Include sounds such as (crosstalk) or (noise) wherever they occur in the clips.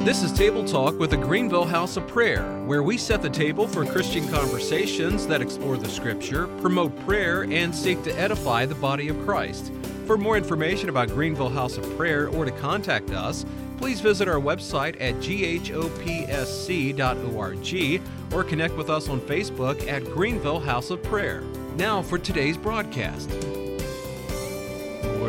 This is Table Talk with the Greenville House of Prayer, where we set the table for Christian conversations that explore the Scripture, promote prayer, and seek to edify the body of Christ. For more information about Greenville House of Prayer or to contact us, please visit our website at ghopsc.org or connect with us on Facebook at Greenville House of Prayer. Now for today's broadcast.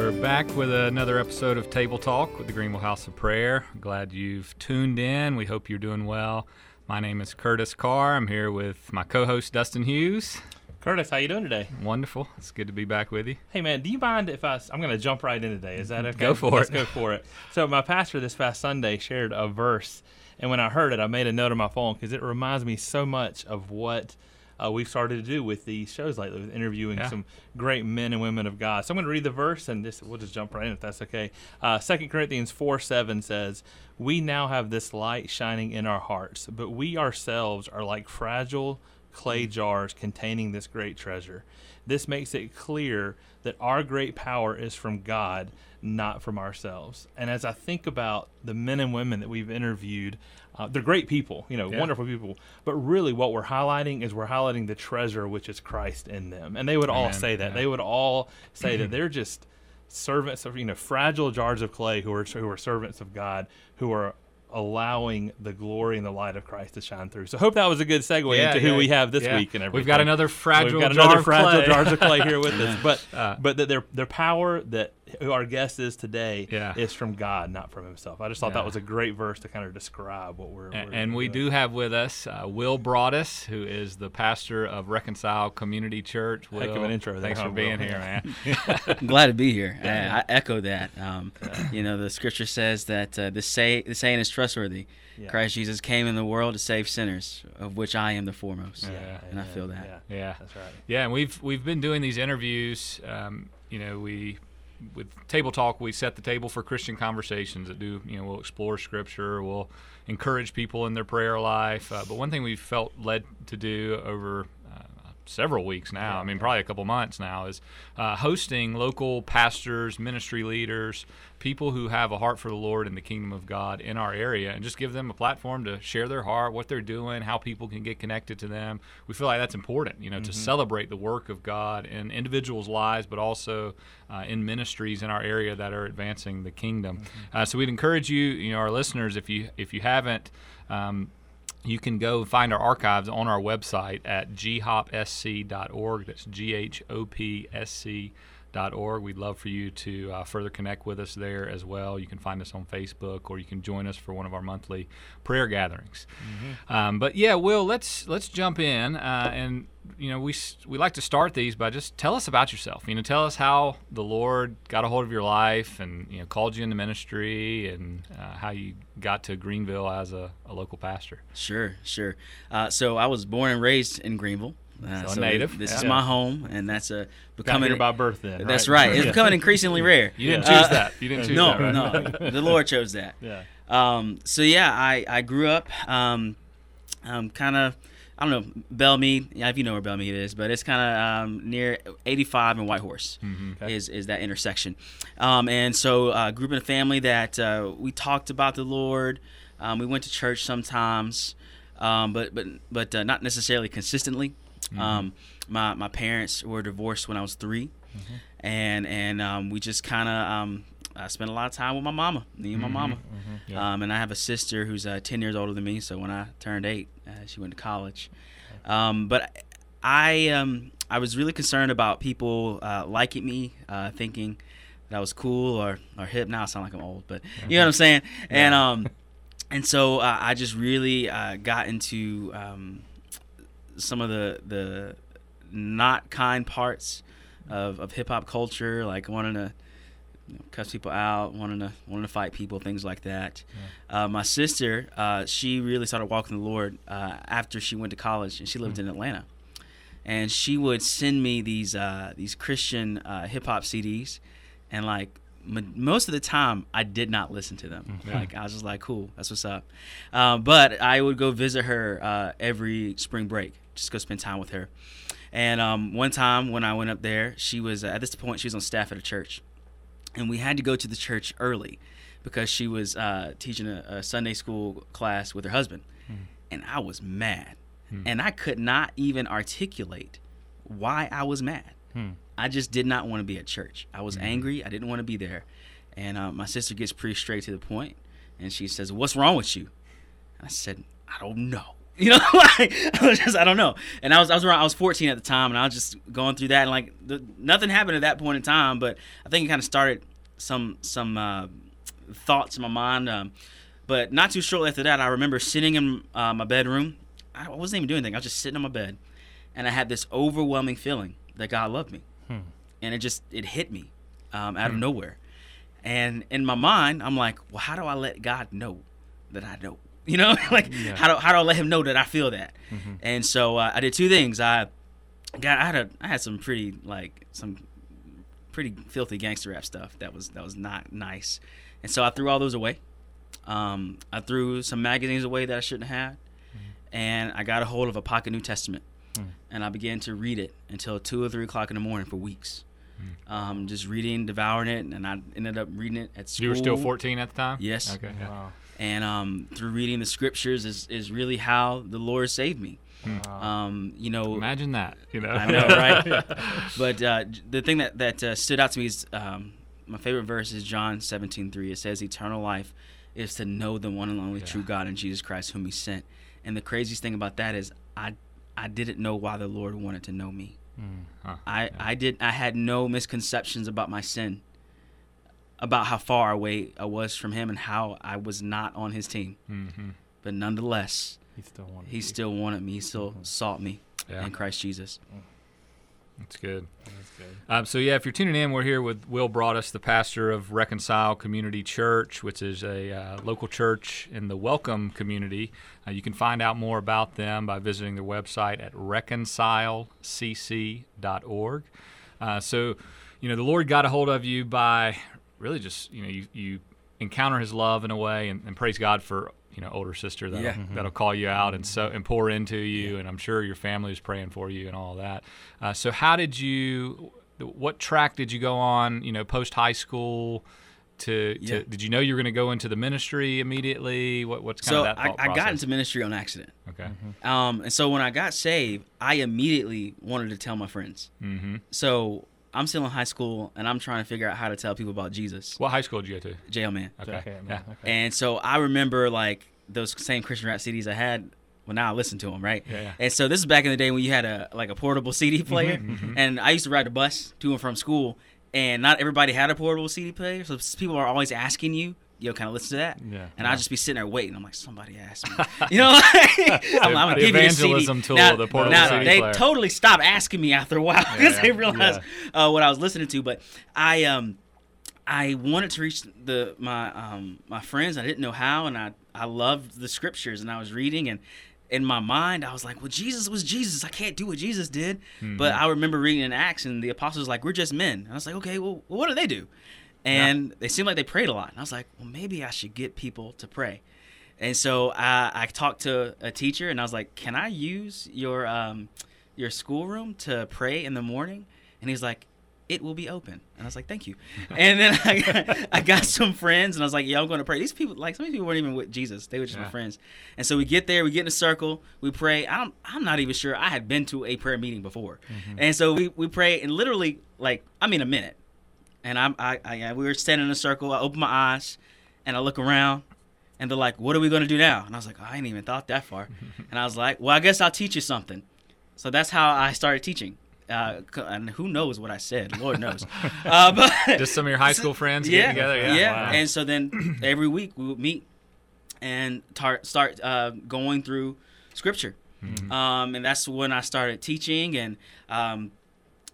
We're back with another episode of Table Talk with the Greenville House of Prayer. Glad you've tuned in. We hope you're doing well. My name is Curtis Carr. I'm here with my co-host Dustin Hughes. Curtis, how you doing today? Wonderful. It's good to be back with you. Hey man, do you mind if I? I'm going to jump right in today. Is that okay? Go for Let's it. go for it. So my pastor this past Sunday shared a verse, and when I heard it, I made a note on my phone because it reminds me so much of what uh, we've started to do with these shows lately, with interviewing Yeah. some great men and women of God. So I'm going to read the verse, and just we'll just jump right in if that's okay. Uh, 2 Corinthians 4 7 says, "We now have this light shining in our hearts, but we ourselves are like fragile clay jars containing this great treasure. This makes it clear that our great power is from God, not from ourselves. And as I think about the men and women that we've interviewed, uh, they're great people, you know, Yeah. wonderful people. But really, what we're highlighting is we're highlighting the treasure which is Christ in them. And they would all Amen. say that. Yeah. They would all say that (clears throat) they're just servants of you know fragile jars of clay who are who are servants of God who are allowing the glory and the light of Christ to shine through. So hope that was a good segue Yeah, into who we have this yeah. week and everything. We've got another fragile We've got another of fragile clay. jars of clay here with (laughs) us, but Uh, but that their their power that who our guest is today Yeah. is from God, not from himself. I just thought Yeah. that was a great verse to kind of describe what we're. And, we're and we do have with us uh, Will Broadus, who is the pastor of Reconcile Community Church. Will, Heck of an intro Thanks huh, for being Will? here, (laughs) man. I'm glad to be here. I, I echo that. Um, You know, the scripture says that uh, the, say, the saying is trustworthy. Yeah. Christ Jesus came in the world to save sinners, of which I am the foremost. Yeah. And I feel that. Yeah, Yeah. that's right. Yeah, and we've we've been doing these interviews. Um, you know, we with Table Talk, we set the table for Christian conversations that do. You know, we'll explore Scripture, we'll encourage people in their prayer life. Uh, but one thing we've felt led to do over several weeks now, I mean, probably a couple months now, is uh, hosting local pastors, ministry leaders, people who have a heart for the Lord and the kingdom of God in our area, and just give them a platform to share their heart, what they're doing, how people can get connected to them. We feel like that's important, you know, to celebrate the work of God in individuals' lives, but also uh, in ministries in our area that are advancing the kingdom. Uh, so we'd encourage you, you know, our listeners, if you if you haven't. Um, you can go find our archives on our website at ghopsc.org. That's G H O P S C. Dot org. We'd love for you to uh, further connect with us there as well. You can find us on Facebook, or you can join us for one of our monthly prayer gatherings. Um, but yeah, Will, let's let's jump in, uh, and you know we we like to start these by just tell us about yourself. You know, tell us how the Lord got a hold of your life, and you know called you into ministry, and uh, how you got to Greenville as a, a local pastor. Sure, sure. Uh, so I was born and raised in Greenville. Uh, So a native, This yeah. is my home, and that's a Got becoming. here by birth then. that's right. It's Yeah. becoming increasingly (laughs) rare. You didn't Uh, choose that. You didn't choose no, that, right? no. (laughs) The Lord chose that. Yeah. Um, so yeah, I, I grew up um, um, kind of I don't know Belmead. Yeah, if you know where Belmead is, but it's kind of um, near 85 and Whitehorse Mm-hmm. Okay. is is that intersection. Um, and so uh, grew up in a family that uh, we talked about the Lord. Um, we went to church sometimes, um, but but but uh, not necessarily consistently. Um, my my parents were divorced when I was 3 and and um, we just kind of um, I spent a lot of time with my mama, me and my mama. Yeah. Um, and I have a sister who's uh, 10 years older than me. So when I turned eight, uh, she went to college. Um, but I um, I was really concerned about people uh, liking me, uh, thinking that I was cool or, or hip. Now I sound like I'm old, but you know what I'm saying. And um, and so uh, I just really uh, got into um, some of the the not kind parts of, of hip hop culture, like wanting to you know, cuss people out, wanting to wanting to fight people, things like that. Uh, my sister, uh, she really started walking the Lord uh, after she went to college, and she lived in Atlanta. And she would send me these uh, these Christian uh, hip hop CDs, and like m- most of the time, I did not listen to them. Like I was just like, cool, that's what's up. Uh, but I would go visit her uh, every spring break, just go spend time with her. And um, one time when I went up there, she was at this point she was on staff at a church, and we had to go to the church early because she was uh, teaching a, a Sunday school class with her husband, and I was mad, and I could not even articulate why I was mad. I just did not want to be at church. I was angry. I didn't want to be there, and uh, my sister gets pretty straight to the point, and she says, "What's wrong with you?" And I said, "I don't know." You know, (laughs) like, I was just I don't know. And I was I was around I was 14 at the time, and I was just going through that, and like the, nothing happened at that point in time, but I think it kind of started some some uh, thoughts in my mind. Um, but not too shortly after that, I remember sitting in uh, my bedroom. I wasn't even doing anything. I was just sitting on my bed, and I had this overwhelming feeling that God loved me, and it just it hit me um, out of nowhere. And in my mind, I'm like, well, how do I let God know that I know? You know, (laughs) like how do how do I let Him know that I feel that? And so uh, I did two things. I got I had a I had some pretty like some pretty filthy gangster rap stuff that was that was not nice, and so I threw all those away. Um, I threw some magazines away that I shouldn't have, and I got a hold of a pocket New Testament, and I began to read it until two or three o'clock in the morning for weeks. Um, just reading, devouring it, and I ended up reading it at school. You were still 14 at the time. Yes. Okay. yeah. Wow. And um, through reading the scriptures is, is really how the Lord saved me. Wow. Um, you know, Imagine that. You know. I know, right? (laughs) but uh, the thing that that uh, stood out to me is um, my favorite verse is John seventeen three. It says, "Eternal life is to know the one and only true God and Jesus Christ, whom He sent." And the craziest thing about that is, I I didn't know why the Lord wanted to know me. Huh. I I did I had no misconceptions about my sin, about how far away I was from Him and how I was not on His team. hmm But nonetheless, He still wanted He you. still wanted me. He still sought me Yeah. in Christ Jesus. That's good. That's good. Um, so yeah, if you're tuning in, we're here with Will Broadus, the pastor of Reconcile Community Church, which is a uh, local church in the Welcome community. Uh, you can find out more about them by visiting their website at reconcilecc.org. Uh, so, you know, the Lord got a hold of you by really just you know you, you encounter His love in a way, and, and praise God for you know older sister that'll, Yeah. that'll call you out and so and pour into you, and I'm sure your family is praying for you and all that. Uh, so how did you? What track did you go on? You know, post high school. To, to did you know you were going to go into the ministry immediately? What, what's kind So of that I, thought I got into ministry on accident. okay. Um, and so when I got saved, I immediately wanted to tell my friends. Mm-hmm. So I'm still in high school and I'm trying to figure out how to tell people about Jesus. What high school did you go to? J. L. Mann. Okay. Okay, Yeah. Okay. And so I remember like those same Christian rap CDs I had. Well, now I listen to them, right? Yeah, yeah. And so this is back in the day when you had a like a portable CD player, Mm-hmm, and I used to ride the bus to and from school, and not everybody had a portable CD player, so people are always asking you, yo, kind of listen to that, Yeah. and I'd just be sitting there waiting. I'm like, somebody asked me, (laughs) you know, (laughs) I'm, I'm gonna give you a CD. evangelism tool, now, the now, they player. totally stopped asking me after a while (laughs) because Yeah, they realized uh, what I was listening to, but I um. I wanted to reach the my um my friends. I didn't know how, and I I loved the scriptures, and I was reading, and in my mind, I was like, "Well, Jesus was Jesus. I can't do what Jesus did." But I remember reading in Acts, and the apostles were like, "We're just men." And I was like, "Okay, well, what do they do?" And they seemed like they prayed a lot. And I was like, "Well, maybe I should get people to pray." And so I, I talked to a teacher, and I was like, "Can I use your um your schoolroom to pray in the morning?" And he's like, it will be open. And I was like, thank you. (laughs) And then I got, I got some friends and I was like, yeah, I'm going to pray. These people, like some of these people weren't even with Jesus. They were just my friends. And so we get there, we get in a circle, we pray. I'm, I'm not even sure I had been to a prayer meeting before. And so we, we pray and literally like, I mean, a minute. And I'm, I, I, we were standing in a circle. I open my eyes and I look around and they're like, what are we going to do now? And I was like, I ain't even thought that far. (laughs) and I was like, well, I guess I'll teach you something. So that's how I started teaching. Uh, and who knows what I said? Lord knows. (laughs) Uh, but (laughs) Just some of your high school friends yeah, getting together. Yeah. yeah. Wow. And so then (clears throat) every week we would meet and tar- start uh, going through scripture. Mm-hmm. Um, and that's when I started teaching and um,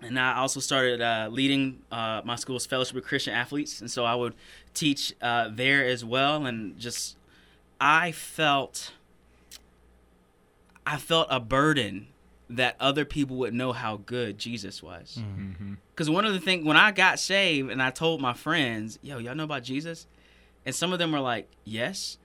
and I also started uh, leading uh, my school's fellowship of Christian athletes, and so I would teach uh, there as well. And just, I felt, I felt a burden that other people would know how good Jesus was. Mm-hmm. Because one of the things when I got saved and I told my friends, "Yo, y'all know about Jesus," and some of them were like, "Yes."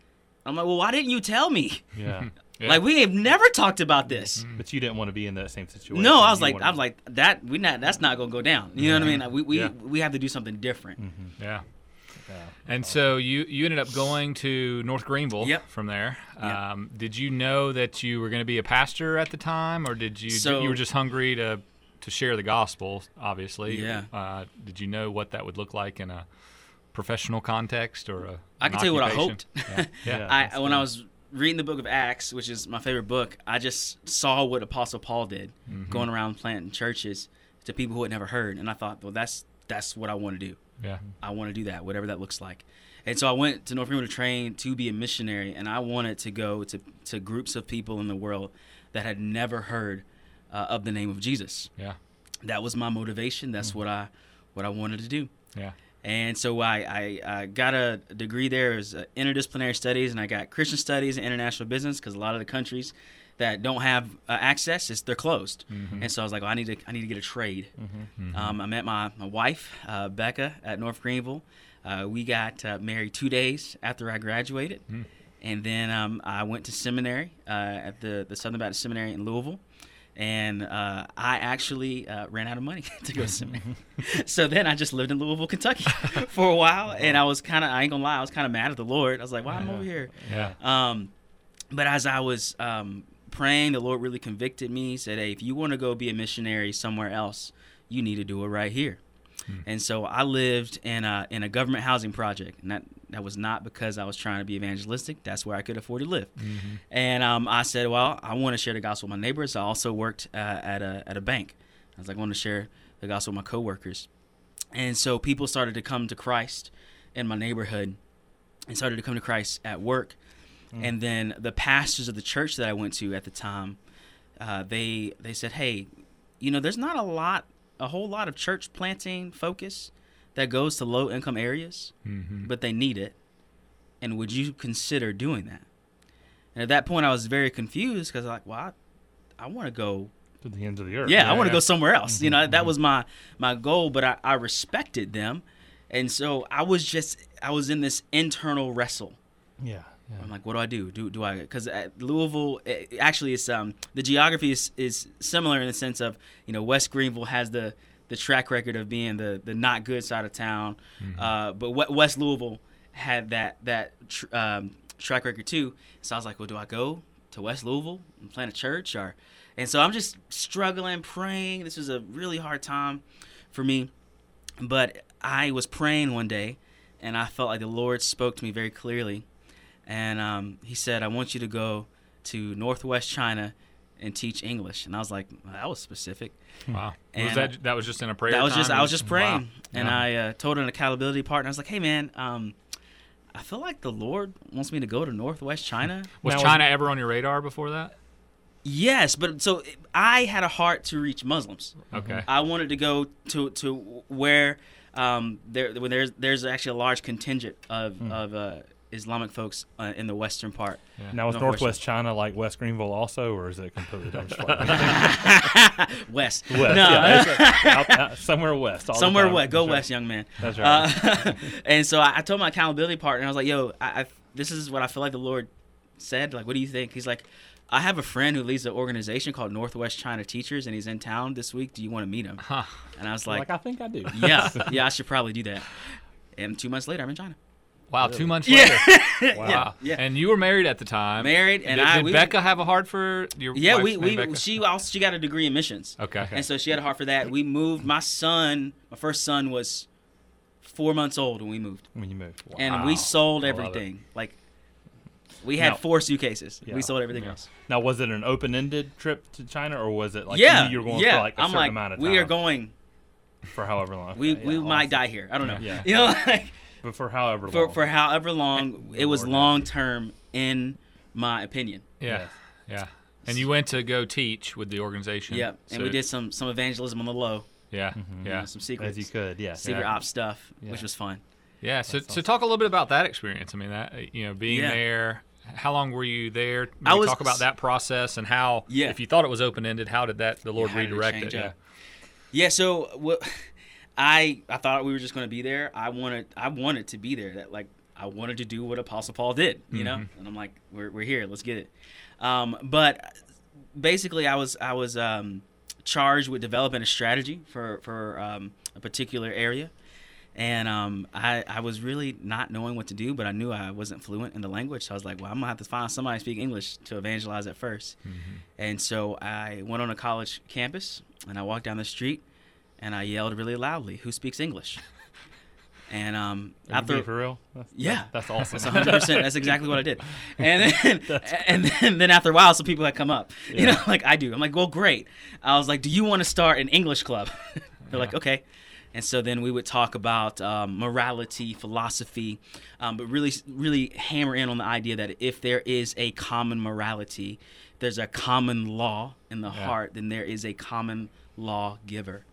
I'm like, "Well, why didn't you tell me? Yeah. (laughs) Yeah. Like, we have never talked about this." But you didn't want to be in that same situation. No, I was You like, wanted- I was like, that we not that's not gonna go down. You know what I mean? Like, we we Yeah. we have to do something different. Yeah. Yeah. And so you you ended up going to North Greenville Yep. from there. Yep. Um, did you know that you were going to be a pastor at the time, or did you So- you were just hungry to to share the gospel? Obviously, Yeah. Uh, did you know what that would look like in a professional context or a? I an can tell you what I hoped. Yeah. (laughs) Yeah. I that's when I was reading the book of Acts, which is my favorite book, I just saw what Apostle Paul did, Mm-hmm. going around planting churches to people who had never heard, and I thought, well, that's that's what I want to do. Yeah. I want to do that, whatever that looks like. And so I went to North Greenville to train to be a missionary, and I wanted to go to, to groups of people in the world that had never heard uh, of the name of Jesus. Yeah. That was my motivation. Mm-hmm. That's what I what I wanted to do. Yeah. And so I, I, I got a degree there as uh, interdisciplinary studies, and I got Christian studies and international business because a lot of the countries that don't have uh, access, is they're closed. Mm-hmm. And so I was like, well, I need to I need to get a trade. Um, I met my, my wife uh, Becca at North Greenville. Uh, we got uh, married two days after I graduated, Mm. and then um, I went to seminary uh, at the the Southern Baptist Seminary in Louisville. And uh, I actually uh, ran out of money (laughs) to go to seminary. (laughs) so then I just lived in Louisville, Kentucky (laughs) for a while. And I was kind of, I ain't gonna lie, I was kind of mad at the Lord. I was like, why I'm over here? Yeah. Um, but as I was um, praying, the Lord really convicted me. He said, "Hey, if you want to go be a missionary somewhere else, you need to do it right here." And so I lived in a in a government housing project, and that that was not because I was trying to be evangelistic. That's where I could afford to live. And um, I said, "Well, I want to share the gospel with my neighbors." I also worked uh, at a at a bank. I was like, "I want to share the gospel with my coworkers." And so people started to come to Christ in my neighborhood, and started to come to Christ at work. And then the pastors of the church that I went to at the time, uh, they they said, "Hey, you know, there's not a lot, a whole lot of church planting focus that goes to low income areas, Mm-hmm. but they need it. And would you consider doing that?" And at that point, I was very confused because like, well, I, I want to go to the ends of the earth. yeah, I want to yeah. go somewhere else. You know, that was my my goal, but I, I respected them, and so I was just I was in this internal wrestle. Yeah. Yeah. I'm like, what do I do? Do do I? Because Louisville, it, actually, it's um the geography is, is similar in the sense of you know West Greenville has the the track record of being the the not good side of town, uh, but West Louisville had that that tr- um, track record too. So I was like, well, do I go to West Louisville and plant a church or? And so I'm just struggling, praying. This was a really hard time for me, but I was praying one day, and I felt like the Lord spoke to me very clearly and um, he said, "I want you to go to Northwest China and teach English." And I was like, well, "That was specific." Wow. was And, that that was just in a prayer? that was just? I was just praying, Wow. and Yeah. I uh, told an accountability partner. I was like, "Hey, man, um, I feel like the Lord wants me to go to Northwest China." (laughs) was Now, was- China ever on your radar before that? yes, but so I had a heart to reach Muslims. Okay. I wanted to go to to where um, there when there's there's actually a large contingent of of uh, Islamic folks uh, in the western part. Now is No Northwest China like West Greenville also, or is it completely? (laughs) I'm just playing. (laughs) West. West, No, yeah, that's. (laughs) Out- out- somewhere west. all somewhere time. west. Go That's right. west, young man. That's right. Uh, and so I, I told my accountability partner, I was like, "Yo, I, I, this is what I feel like the Lord said. Like, what do you think?" He's like, "I have a friend who leads an organization called Northwest China Teachers, and he's in town this week. Do you want to meet him?" Huh. And I was like, like, I think I do. "Yeah, yeah, I should probably do that." And two months later, I'm in China. Wow. Two months Yeah. later. (laughs) Wow. Wow. Yeah. And you were married at the time. Married, and did, I- did we- Becca have a heart for your? Yeah, wife's we, name, we Becca? she also she got a degree in missions. Okay. And so she had a heart for that. We moved. My son, my first son, was four months old when we moved, When you move. Wow. and we sold I love it. everything. Like, we had Now- four suitcases. Yeah. We sold everything Yeah. else. Now, was it an open-ended trip to China, or was it like yeah, you, you were going yeah. for like a I'm certain like, amount of time? we are going. for however long. We Okay, we yeah, might die here. I don't know. Yeah. You know, (laughs) like But for however long. for however long it was long term in my opinion. Yeah. Yes. Yeah. And you went to go teach with the organization. Yep. And we did some some evangelism on the low. Yeah. you Yeah. know, some secrets. as you could, yeah. Secret yeah. ops stuff, which was fun. Yeah. So, That's so talk a little bit about that experience. I mean, that uh, you know, being Yeah. there. How long were you there? Maybe I was- talk about that process and how. Yeah. If you thought it was open ended, how did that the Lord how did it redirect change it? up? Yeah, so what I I thought we were just going to be there. I wanted I wanted to be there. That like I wanted to do what Apostle Paul did, you know. And I'm like, we're we're here. Let's get it. Um, but basically, I was I was um, charged with developing a strategy for for um, a particular area, and um, I I was really not knowing what to do, but I knew I wasn't fluent in the language, so I was like, well, I'm gonna have to find somebody to speak English to evangelize at 1st And so I went on a college campus, and I walked down the street, and I yelled really loudly, "Who speaks English?" (laughs) And um, Are after being for real? That's, Yeah. that's awesome. that's 100. percent That's exactly what I did. (laughs) And then, and then, then after a while, some people had come up. You know, (laughs) like I do. I'm like, well, great. I was like, do you want to start an English club? They're like, okay. And so then we would talk about um, morality, philosophy, um, but really, really hammer in on the idea that if there is a common morality, there's a common law in the Yeah. heart, then there is a common law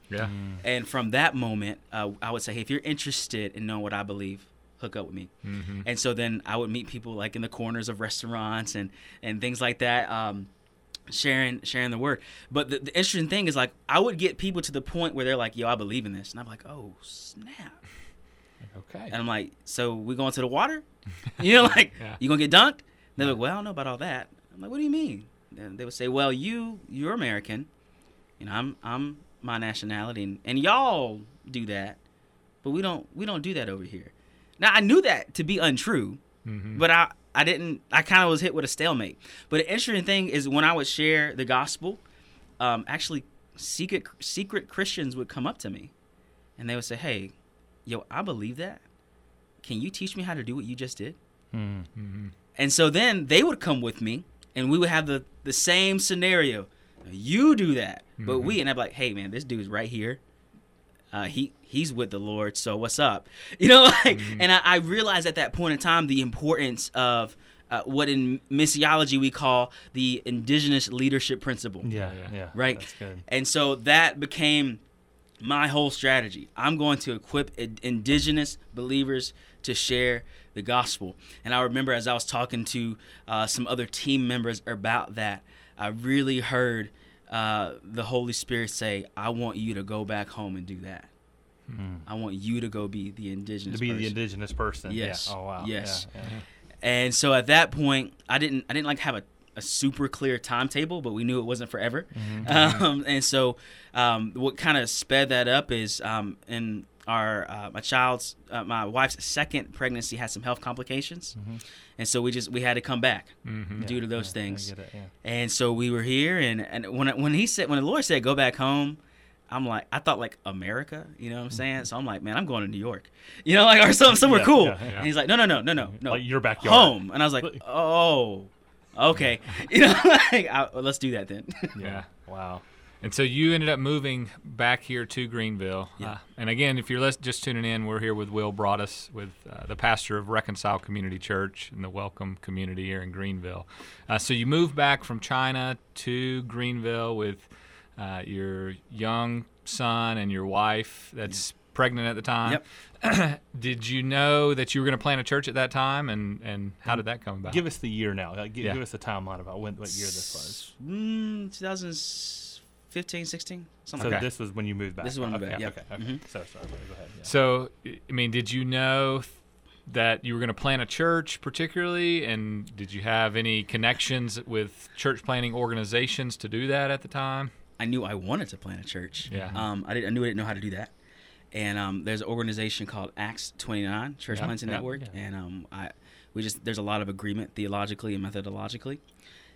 Yeah. And from that moment, uh, I would say, hey, if you're interested in knowing what I believe, hook up with me. Mm-hmm. And so then I would meet people like in the corners of restaurants and and things like that, um, sharing sharing the word. But the, the interesting thing is like I would get people to the point where they're like, "Yo, I believe in this," and I'm like, "Oh snap!" okay. And I'm like, "So we going to the water? (laughs) You know, like Yeah. you gonna get dunked?" They're like, "Well, I don't know about all that." I'm like, "What do you mean?" And they would say, "Well, you you're American, you know, I'm I'm my nationality, and, and y'all do that, but we don't we don't do that over here." Now I knew that to be untrue, Mm-hmm. but I I didn't I kind of was hit with a stalemate. But the interesting thing is when I would share the gospel, um, actually secret secret Christians would come up to me, and they would say, "Hey, yo, I believe that. Can you teach me how to do what you just did?" Hmm. Mm-hmm. And so then they would come with me, and we would have the the same scenario. You do that, but we and I'm like, "Hey, man, this dude's right here. Uh, he he's with the Lord, so what's up? (laughs) You know, (laughs) like, and I, I realized at that point in time the importance of uh, what in missiology we call the indigenous leadership principle. Yeah, Yeah. yeah. Right. That's good. And so that became my whole strategy. I'm going to equip i- indigenous believers to share the gospel. And I remember as I was talking to uh, some other team members about that, I really heard uh, the Holy Spirit say, I want you to go back home and do that. I want you to go be the indigenous To be the indigenous person. Yes. Yeah. Oh wow. Yes. Yeah, yeah. And so at that point, I didn't I didn't like have a, a super clear timetable, but we knew it wasn't forever. (laughs) Um, and so um, what kind of sped that up is um, in our uh, my child's uh, my wife's second pregnancy had some health complications, and so we just we had to come back Mm-hmm. due to those yeah, things. it, yeah. And so we were here, and and when when he said when the Lord said go back home. I'm like, I thought like America, you know what I'm saying? So I'm like, man, I'm going to New York, (laughs) you know, like or some, somewhere Yeah, cool. yeah, yeah. And he's like, no, no, no, no, no, no, Like your backyard. home. And I was like, oh, okay, (laughs) you know, (laughs) like, I, let's do that then. Yeah. Wow. And so you ended up moving back here to Greenville. Yeah. Uh, and again, if you're just tuning in, we're here with Will Broadus, with uh, the pastor of Reconcile Community Church and the Welcome Community here in Greenville. Uh, so you moved back from China to Greenville with uh, your young son and your wife that's pregnant at the time. Yep. (clears throat) Did you know that you were going to plant a church at that time? And, and how did that come about? Give us the year now. Like, give, Yeah. give us the timeline about when, what year this was. mm, 2015, 16, something So like Okay. this was when you moved back. This is when I okay, moved back, Okay. yeah. Okay. Mhm. So sorry. Go ahead. Yeah. So, I mean, did you know that you were going to plant a church particularly? And did you have any connections with church planting organizations to do that at the time? I knew I wanted to plant a church. Yeah. Um, I, didn't, I knew I didn't know how to do that. And um, there's an organization called Acts 29 Church Yeah, Planting yeah, Network, yeah. and um, I we just there's a lot of agreement theologically and methodologically.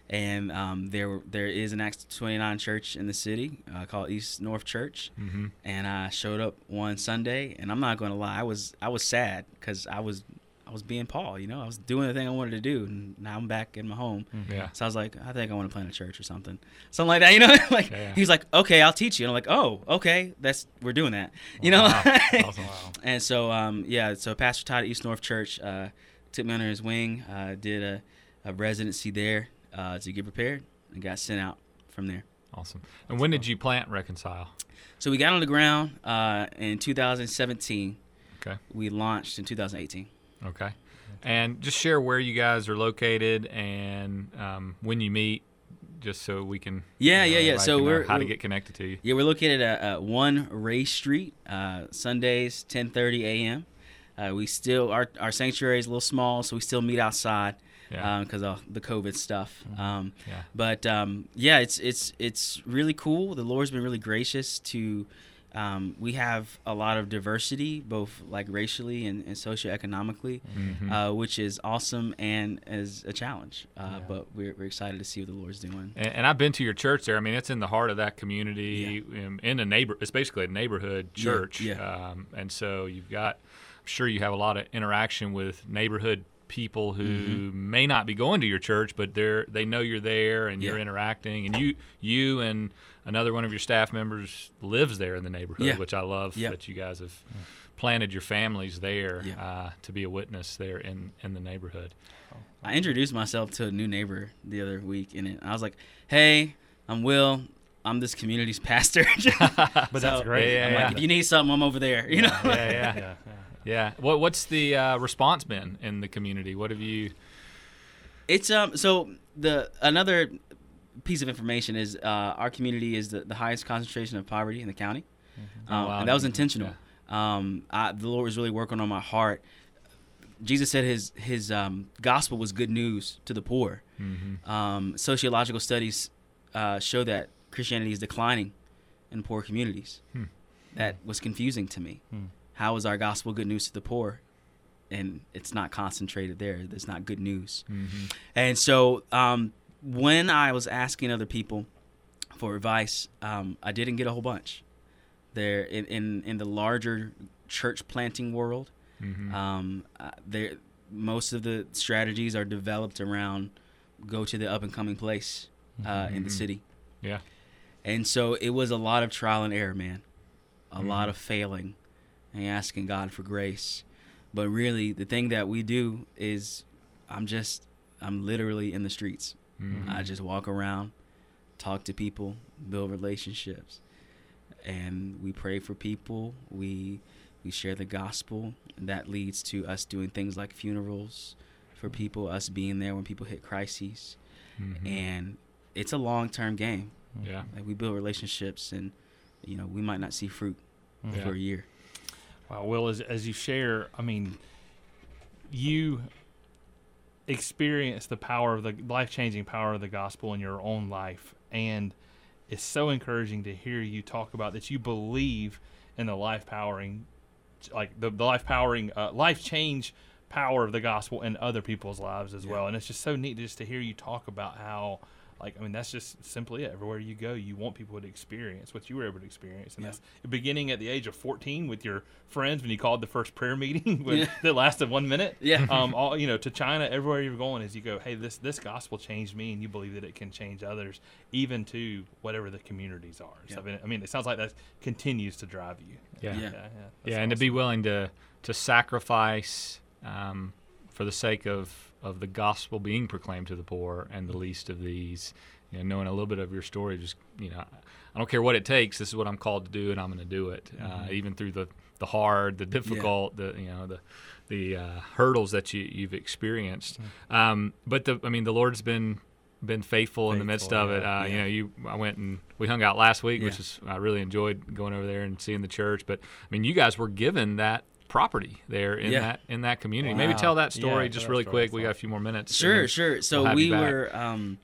And um, there there is an Acts 29 church in the city uh, called East North Church, Mm-hmm. and I showed up one Sunday, and I'm not going to lie, I was I was sad because I was I was being Paul, you know, I was doing the thing I wanted to do, and now I'm back in my home. Yeah. So I was like, I think I want to plant a church or something, something like that. You know, (laughs) like Yeah, yeah. he's like, okay, I'll teach you. And I'm like, oh, okay, that's we're doing that. You know. Wow. (laughs) Awesome. And so, um, yeah, so Pastor Todd at East North Church uh, took me under his wing, uh, did a, a residency there uh, to get prepared, and got sent out from there. Awesome. And when did you plant Reconcile? So we got on the ground uh, in 2017. Okay. We launched in 2018. Okay. And just share where you guys are located and um, when you meet, just so we can. Yeah, you know, yeah, yeah. So we're- how to we're- get connected to you. Yeah, we're located at uh, one Ray Street, uh, Sundays, 10:30 a.m. Uh, we still our our sanctuary is a little small, so we still meet outside Yeah. because of the COVID stuff. Um, Yeah. But um, yeah, it's it's it's really cool. The Lord's been really gracious to Um, we have a lot of diversity, both like racially and, and socioeconomically, Mhm. uh, which is awesome and is a challenge. Uh, Yeah. But we're, we're excited to see what the Lord's doing. And, and I've been to your church there. I mean, it's in the heart of that community, in, in a neighbor. It's basically a neighborhood Yeah, church. yeah. Um, and so you've got, I'm sure you have a lot of interaction with neighborhood people who Mm-hmm. may not be going to your church, but they're they know you're there and you're interacting. And you you and another one of your staff members lives there in the neighborhood, Yeah. which I love Yeah. that you guys have planted your families there Yeah. uh, to be a witness there in in the neighborhood. I introduced myself to a new neighbor the other week, and I was like, "Hey, I'm Will. I'm this community's (laughs) pastor." (laughs) But that's great. Yeah, I'm yeah. like, if you need something, I'm over there. You know. yeah, yeah. Yeah, yeah. Yeah. What What's the uh, response been in the community? What have you? It's um. So the another piece of information is uh, our community is the, the highest concentration of poverty in the county, Oh, um, wow. and that was intentional. Um, I, the Lord was really working on my heart. Jesus said his his um, gospel was good news to the poor. Mm-hmm. Um, sociological studies uh, show that Christianity is declining in poor communities. Hmm. That was confusing to me. Hmm. How is our gospel good news to the poor? And it's not concentrated there. It's not good news. Mm-hmm. And so um, when I was asking other people for advice, um, I didn't get a whole bunch. There in, in, in the larger church planting world, Mm-hmm. um, uh, there most of the strategies are developed around go to the up and coming place uh, in the Mhm. city. Yeah. And so it was a lot of trial and error, man. A lot Mhm. of failing and asking God for grace. But really, the thing that we do is I'm just, I'm literally in the streets. Mm-hmm. I just walk around, talk to people, build relationships. And we pray for people. We we share the gospel. That leads to us doing things like funerals for people, us being there when people hit crises. Mhm. And it's a long term game. yeah. Like we build relationships and you know, we might not see fruit Yeah. for a year. Wow, Will, as, as you share, I mean, you experience the power of the life changing power of the gospel in your own life. And it's so encouraging to hear you talk about that you believe in the life powering, like the, the life powering, uh, life change power of the gospel in other people's lives as well. And it's just so neat just to hear you talk about how. Like I mean, that's just simply it. Everywhere you go, you want people to experience what you were able to experience, and Yeah. that's beginning at the age of 14 with your friends when you called the first prayer meeting (laughs) when, Yeah. (laughs) that lasted one minute. Yeah. Um. All you know, to China, everywhere you're going, is you go, hey, this this gospel changed me, and you believe that it can change others, even to whatever the communities are. So Yeah. I mean, I mean, it sounds like that continues to drive you. Yeah. Yeah. Yeah. Yeah, that's and to be willing to to sacrifice um, for the sake of of the gospel being proclaimed to the poor and the least of these. You know, knowing a little bit of your story, just you know, I don't care what it takes. This is what I'm called to do, and I'm going to do it, uh, even through the the hard, the difficult, the you know the the uh, hurdles that you you've experienced. Um, but the I mean, the Lord's been been faithful, in the midst Faithful, of it. yeah. Uh, You know, you I went and we hung out last week, which is I really enjoyed going over there and seeing the church. But I mean, you guys were given that property there in Yeah. that in that community. Maybe tell that story tell just that really story. quick. We got a few more minutes. Sure, sure. So we'll we were um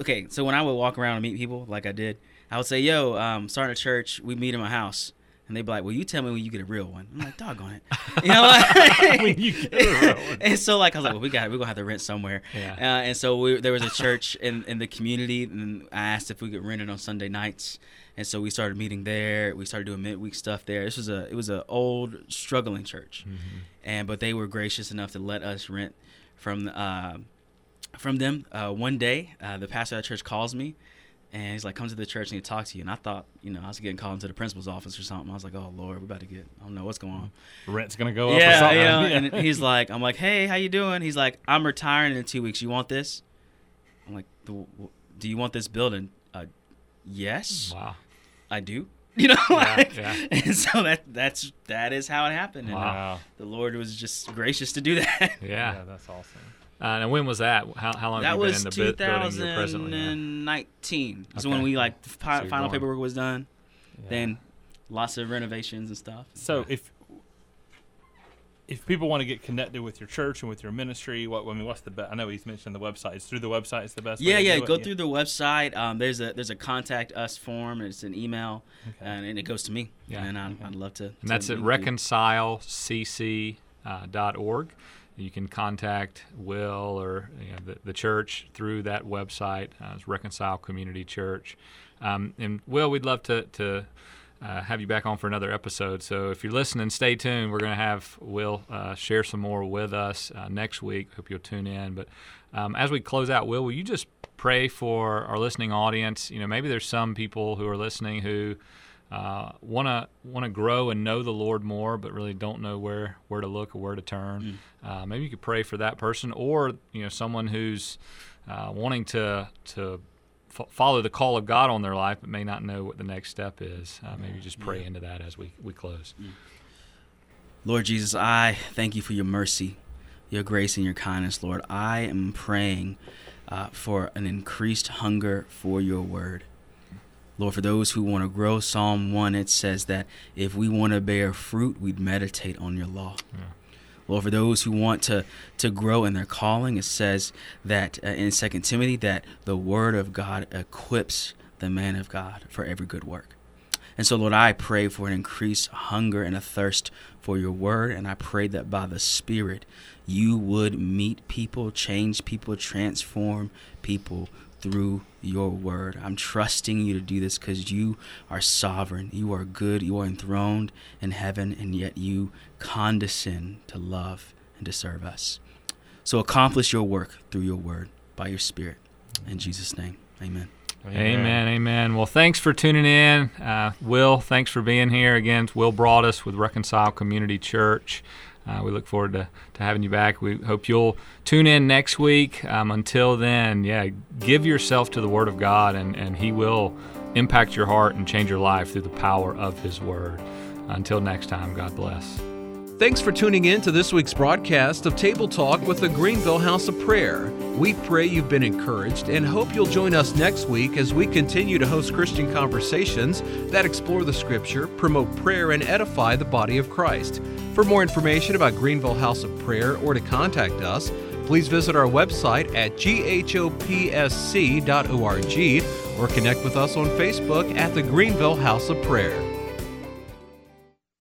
okay, so when I would walk around and meet people like I did, I would say, Yo, um, starting a church, we meet in my house. And they'd be like, Well, you tell me when you get a real one. I'm like, doggone it. (laughs) You know what? (laughs) When you get a real one. (laughs) and so like I was like, Well, we got we're gonna have to rent somewhere. Yeah. Uh, and so we, there was a church in, in the community and I asked if we could rent it on Sunday nights. And so we started meeting there. We started doing midweek stuff there. This was a it was an old struggling church Mm-hmm. and but they were gracious enough to let us rent from uh, from them. Uh, one day, uh, the pastor of the church calls me, and he's like, "Come to the church and he talk to you." And I thought, you know, I was getting called into the principal's office or something. I was like, "Oh Lord, we're about to get. I don't know what's going on." Rent's gonna go up. or yeah, something. yeah. (laughs) And he's like, "I'm like, hey, how you doing?" He's like, "I'm retiring in two weeks. You want this?" I'm like, "Do do you want this building?" Uh, yes, Wow. I do. (laughs) You know, Yeah, like, yeah. and so that that's that is how it happened. And uh, wow. the Lord was just gracious to do that. Yeah. Yeah, that's awesome. Uh, and when was that? How, how long that have you been was in the bu- building you're presently in? 2019. That's Okay. when we like the So fi- you're final going. paperwork was done. Yeah. Then lots of renovations and stuff. So Yeah. if if people want to get connected with your church and with your ministry, what I mean, what's the best? I know he's mentioned the website. It's through the website. It's the best. Yeah, way yeah. Go it? through the website. Um, there's a there's a contact us form. It's an email, and, and it goes to me. Yeah. And I'd, I'd love to. And that's at reconcilecc.org. You can contact Will or you know, the, the church through that website. Uh, it's Reconcile Community Church. Um, and Will, we'd love to, to uh, have you back on for another episode. So if you're listening, stay tuned. We're going to have Will uh, share some more with us uh, next week. Hope you'll tune in. But um, as we close out, Will, will you just pray for our listening audience? You know, maybe there's some people who are listening who want to want to grow and know the Lord more, but really don't know where where to look or where to turn. Uh, maybe you could pray for that person, or you know, someone who's uh, wanting to to f- follow the call of God on their life, but may not know what the next step is. Uh, maybe just pray into that as we we close. Lord Jesus, I thank you for your mercy, your grace, and your kindness, Lord. I am praying uh, for an increased hunger for your word. Lord, for those who want to grow, Psalm 1, it says that if we want to bear fruit, we'd meditate on your law. Lord, for those who want to, to grow in their calling, it says that uh, in 2 Timothy that the word of God equips the man of God for every good work. And so, Lord, I pray for an increased hunger and a thirst for your word. And I pray that by the Spirit, you would meet people, change people, transform people through your word. I'm trusting you to do this because you are sovereign. You are good. You are enthroned in heaven, and yet you condescend to love and to serve us. So accomplish your work through your word by your Spirit. In Jesus' name, amen. Amen. Amen. Well, thanks for tuning in. Uh, Will, thanks for being here. Again, Will Broadus with Reconcile Community Church. Uh, we look forward to, to having you back. We hope you'll tune in next week. Um, until then, yeah, give yourself to the Word of God, and, and He will impact your heart and change your life through the power of His Word. Until next time, God bless. Thanks for tuning in to this week's broadcast of Table Talk with the Greenville House of Prayer. We pray you've been encouraged and hope you'll join us next week as we continue to host Christian conversations that explore the Scripture, promote prayer, and edify the body of Christ. For more information about Greenville House of Prayer or to contact us, please visit our website at ghopsc.org or connect with us on Facebook at the Greenville House of Prayer.